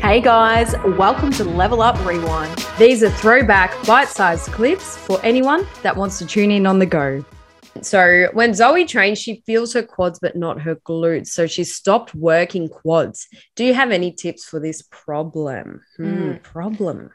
Hey guys, welcome to Level Up Rewind. These are throwback bite sized clips for anyone that wants to tune in on the go. So, when Zoe trains, she feels her quads but not her glutes. So, she stopped working quads. Do you have any tips for this problem? Hmm, Mm. problem.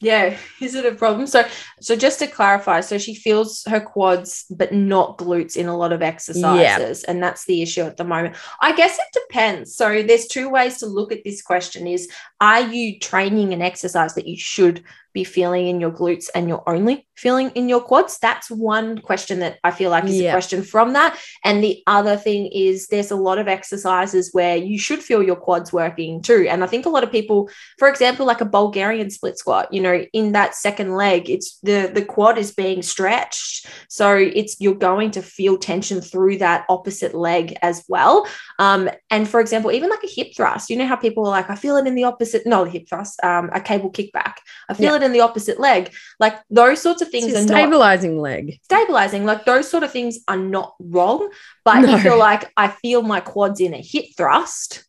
Yeah, is it a problem? So, so just to clarify, so she feels her quads but not glutes in a lot of exercises, and that's the issue at the moment. I guess it depends. So, there's two ways to look at this question: is are you training an exercise that you should be feeling in your glutes and you're only feeling in your quads? That's one question that I feel like is Yeah. a question from that. And the other thing is there's a lot of exercises where you should feel your quads working too. And I think a lot of people for example, like a Bulgarian split squat, you know, in that second leg, it's the the quad is being stretched. So it's you're going to feel tension through that opposite leg as well. Um, and for example, even like a hip thrust, you know how people are like, I feel it in the opposite, no, the hip thrust, um, a cable kickback. I feel Yeah. it in the opposite leg. Like those sorts of things are a not stabilizing leg. stabilizing. Like those sort of things are not wrong. But No. if you're like, I feel my quads in a hip thrust,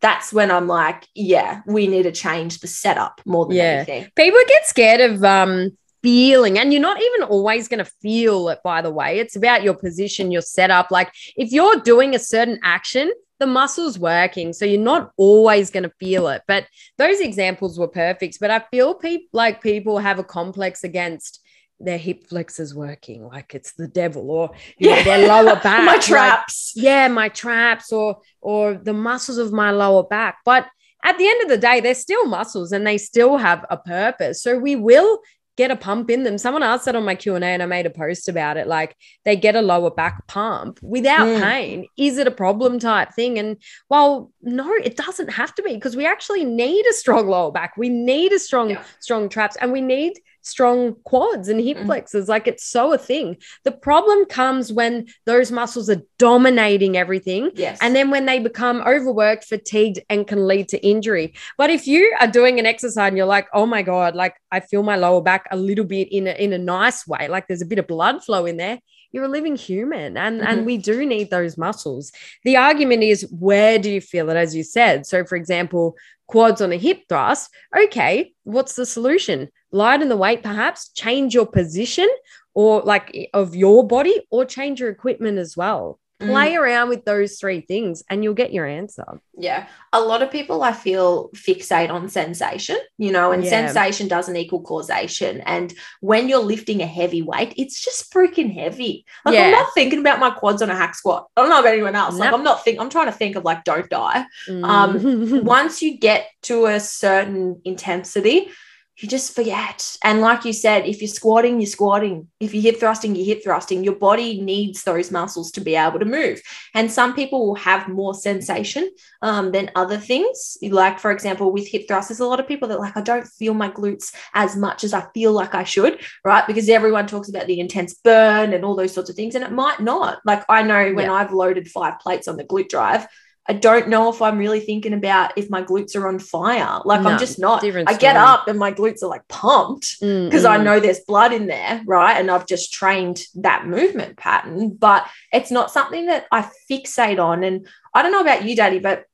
that's when I'm like, yeah, we need to change the setup more than Yeah. anything. People get scared of um feeling and you're not even always going to feel it by the way it's about your position your setup like if you're doing a certain action the muscle's working so you're not always going to feel it. But those examples were perfect but i feel people like people have a complex against their hip flexors working like it's the devil or you know, their lower back my like, traps. yeah my traps or or the muscles of my lower back. But at the end of the day they're still muscles and they still have a purpose. So we will get a pump in them someone asked that on my q&a and i made a post about it like they get a lower back pump without Mm. pain is it a problem type thing and well no it doesn't have to be because we actually need a strong lower back we need a strong Yeah. strong traps and we need strong quads and hip Mhm. flexors like it's so a thing the problem comes when those muscles are dominating everything yes. and then when they become overworked, fatigued, and can lead to injury. But if you are doing an exercise and you're like, oh my God, like I feel my lower back a little bit in a, in a nice way, like there's a bit of blood flow in there, you're a living human. And, Mhm. and we do need those muscles. The argument is, where do you feel it? As you said. So, for example, quads on a hip thrust. Okay, what's the solution? Lighten the weight, perhaps, change your position or like of your body or change your equipment as well Mm. play around with those three things and you'll get your answer. Yeah. A lot of people I feel fixate on sensation, you know, and Yeah. sensation doesn't equal causation. And when you're lifting a heavy weight, it's just freaking heavy. Like Yeah. I'm not thinking about my quads on a hack squat. I don't know about anyone else. Like I'm not think I'm trying to think of like don't die. Um, Once you get to a certain intensity, you just forget. And like you said, if you're squatting, you're squatting. If you're hip thrusting, you're hip thrusting. Your body needs those muscles to be able to move. And some people will have more sensation um, than other things. Like, for example, with hip thrust, there's a lot of people that like, I don't feel my glutes as much as I feel like I should, right? Because everyone talks about the intense burn and all those sorts of things. And it might not. Like, I know when Yeah. I've loaded five plates on the glute drive, I don't know if I'm really thinking about if my glutes are on fire. Like, No, I'm just not. I get up and my glutes are like pumped Mm, because I mm. know there's blood in there, right? And I've just trained that movement pattern, but it's not something that I fixate on. And I don't know about you, Daddy, but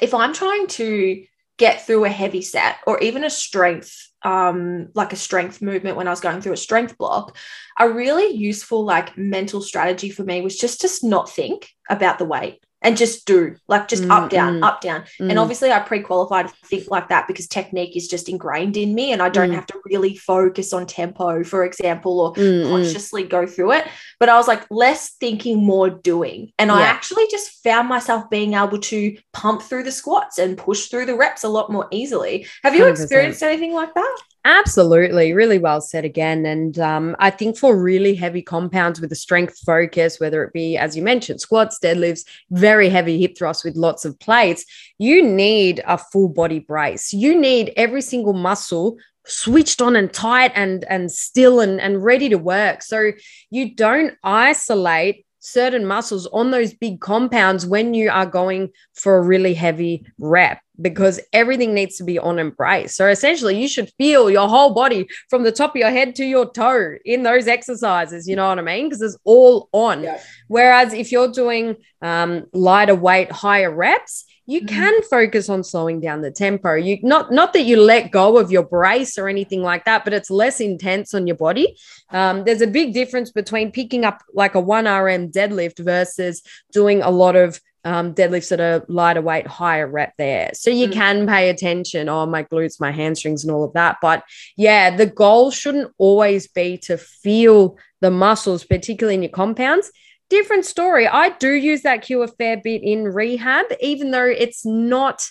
if I'm trying to get through a heavy set or even a strength, um, like a strength movement when I was going through a strength block, a really useful like mental strategy for me was just to not think about the weight and just do like just up, down, up, down. And Mm. obviously, I pre qualified to think like that because technique is just ingrained in me, and I don't Mm. have to really focus on tempo, for example, or Mm, mm. consciously go through it. But I was like, less thinking, more doing. And I actually just found myself being able to pump through the squats and push through the reps a lot more easily. Have you 100%. experienced anything like that? Absolutely, really well said again. And um, I think for really heavy compounds with a strength focus, whether it be, as you mentioned, squats, deadlifts, very heavy hip thrusts with lots of plates, you need a full body brace. You need every single muscle switched on and tight and and still and, and ready to work. So you don't isolate certain muscles on those big compounds when you are going for a really heavy rep because everything needs to be on and brace. So essentially, you should feel your whole body from the top of your head to your toe in those exercises. You know what I mean? Because it's all on. Yeah. Whereas if you're doing um, lighter weight, higher reps, you mm. can focus on slowing down the tempo. You not not that you let go of your brace or anything like that, but it's less intense on your body. Um, there's a big difference between picking up like a one RM deadlift versus doing a lot of um, deadlifts at a lighter weight, higher rep there. So you mm. can pay attention on oh, my glutes, my hamstrings, and all of that. But yeah, the goal shouldn't always be to feel the muscles, particularly in your compounds. Different story. I do use that cue a fair bit in rehab, even though it's not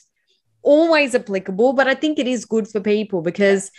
always applicable, but I think it is good for people because.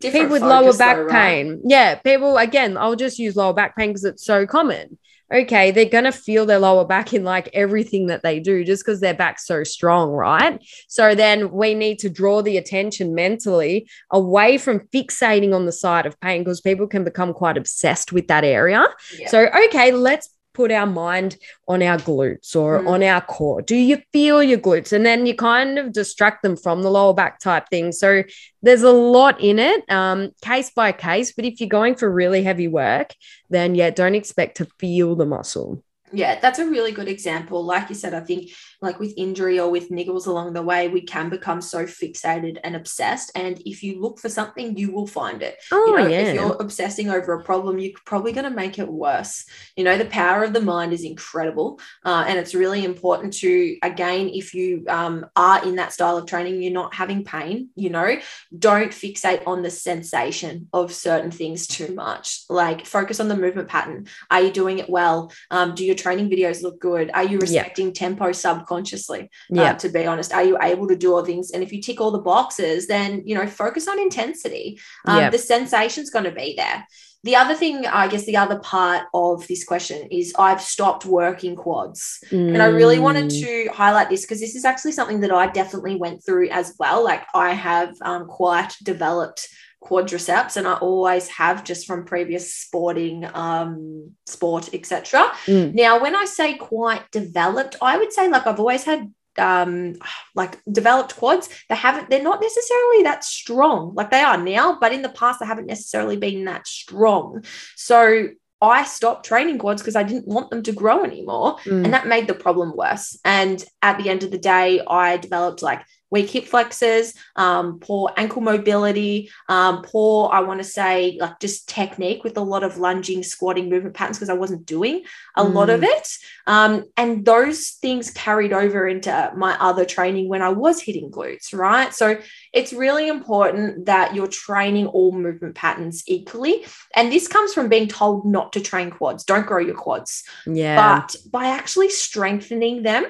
People with lower back though, right? pain. Yeah, people again, I'll just use lower back pain because it's so common okay, they're going to feel their lower back in like everything that they do just because their back's so strong, right? So then we need to draw the attention mentally away from fixating on the side of pain because people can become quite obsessed with that area. Yeah. So, okay, let's put our mind on our glutes or mm. on our core? Do you feel your glutes? And then you kind of distract them from the lower back type thing. So there's a lot in it, um, case by case. But if you're going for really heavy work, then yeah, don't expect to feel the muscle. Yeah, that's a really good example. Like you said, I think like with injury or with niggles along the way, we can become so fixated and obsessed. And if you look for something, you will find it. Oh, you know, yeah. If you're obsessing over a problem, you're probably going to make it worse. You know, the power of the mind is incredible. Uh, and it's really important to, again, if you um, are in that style of training, you're not having pain, you know, don't fixate on the sensation of certain things too much. Like focus on the movement pattern. Are you doing it well? Um, do your training videos look good? Are you respecting yeah. tempo subconsciously? Subconsciously. Uh, yeah. Uh, to be honest, are you able to do all things? And if you tick all the boxes, then you know focus on intensity. Um, yeah. The sensation's going to be there. The other thing, I guess, the other part of this question is I've stopped working quads. Mm. And I really wanted mm. to highlight this because this is actually something that I definitely went through as well. Like I have um, quite developed quadriceps and I always have just from previous sporting um sport etc mm. now when I say quite developed I would say like I've always had um like developed quads they haven't they're not necessarily that strong like they are now but in the past they haven't necessarily been that strong so I stopped training quads because I didn't want them to grow anymore. Mm. And that made the problem worse. And at the end of the day, I developed like weak hip flexors, um, poor ankle mobility, um, poor, I want to say, like just technique with a lot of lunging, squatting movement patterns because I wasn't doing a mm. lot of mm. it. Um, and those things carried over into my other training when I was hitting glutes, right? So it's really important that you're training all movement patterns equally. And this comes from being told not to train quads, don't grow your quads. Yeah. But by actually strengthening them,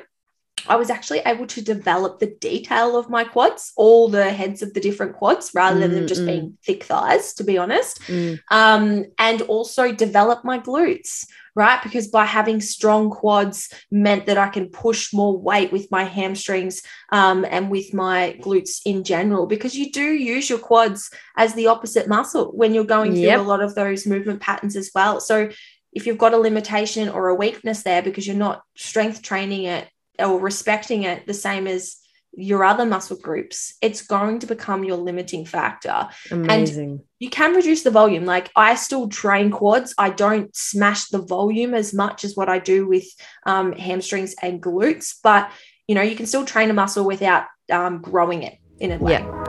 I was actually able to develop the detail of my quads, all the heads of the different quads, rather mm, than just mm. being thick thighs, to be honest. Mm. Um, and also develop my glutes, right? Because by having strong quads meant that I can push more weight with my hamstrings um, and with my glutes in general, because you do use your quads as the opposite muscle when you're going through yep. a lot of those movement patterns as well. So if you've got a limitation or a weakness there because you're not strength training it or respecting it the same as your other muscle groups, it's going to become your limiting factor. Amazing. And you can reduce the volume. Like I still train quads. I don't smash the volume as much as what I do with um, hamstrings and glutes, but you know, you can still train a muscle without um, growing it in a way. Yeah.